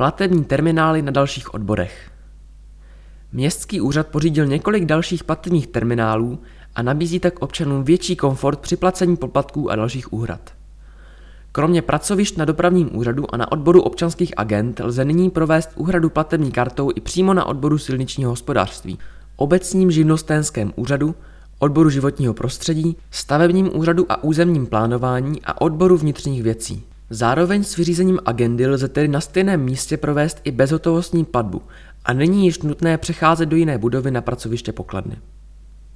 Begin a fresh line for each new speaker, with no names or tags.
Platební terminály na dalších odborech. Městský úřad pořídil několik dalších platebních terminálů a nabízí tak občanům větší komfort při placení poplatků a dalších úhrad. Kromě pracovišť na dopravním úřadu a na odboru občanských agent lze nyní provést úhradu platební kartou i přímo na odboru silničního hospodářství, obecním živnostenském úřadu, odboru životního prostředí, stavebním úřadu a územním plánování a odboru vnitřních věcí. Zároveň s vyřízením agendy lze tedy na stejném místě provést i bezhotovostní platbu a není již nutné přecházet do jiné budovy na pracoviště pokladny.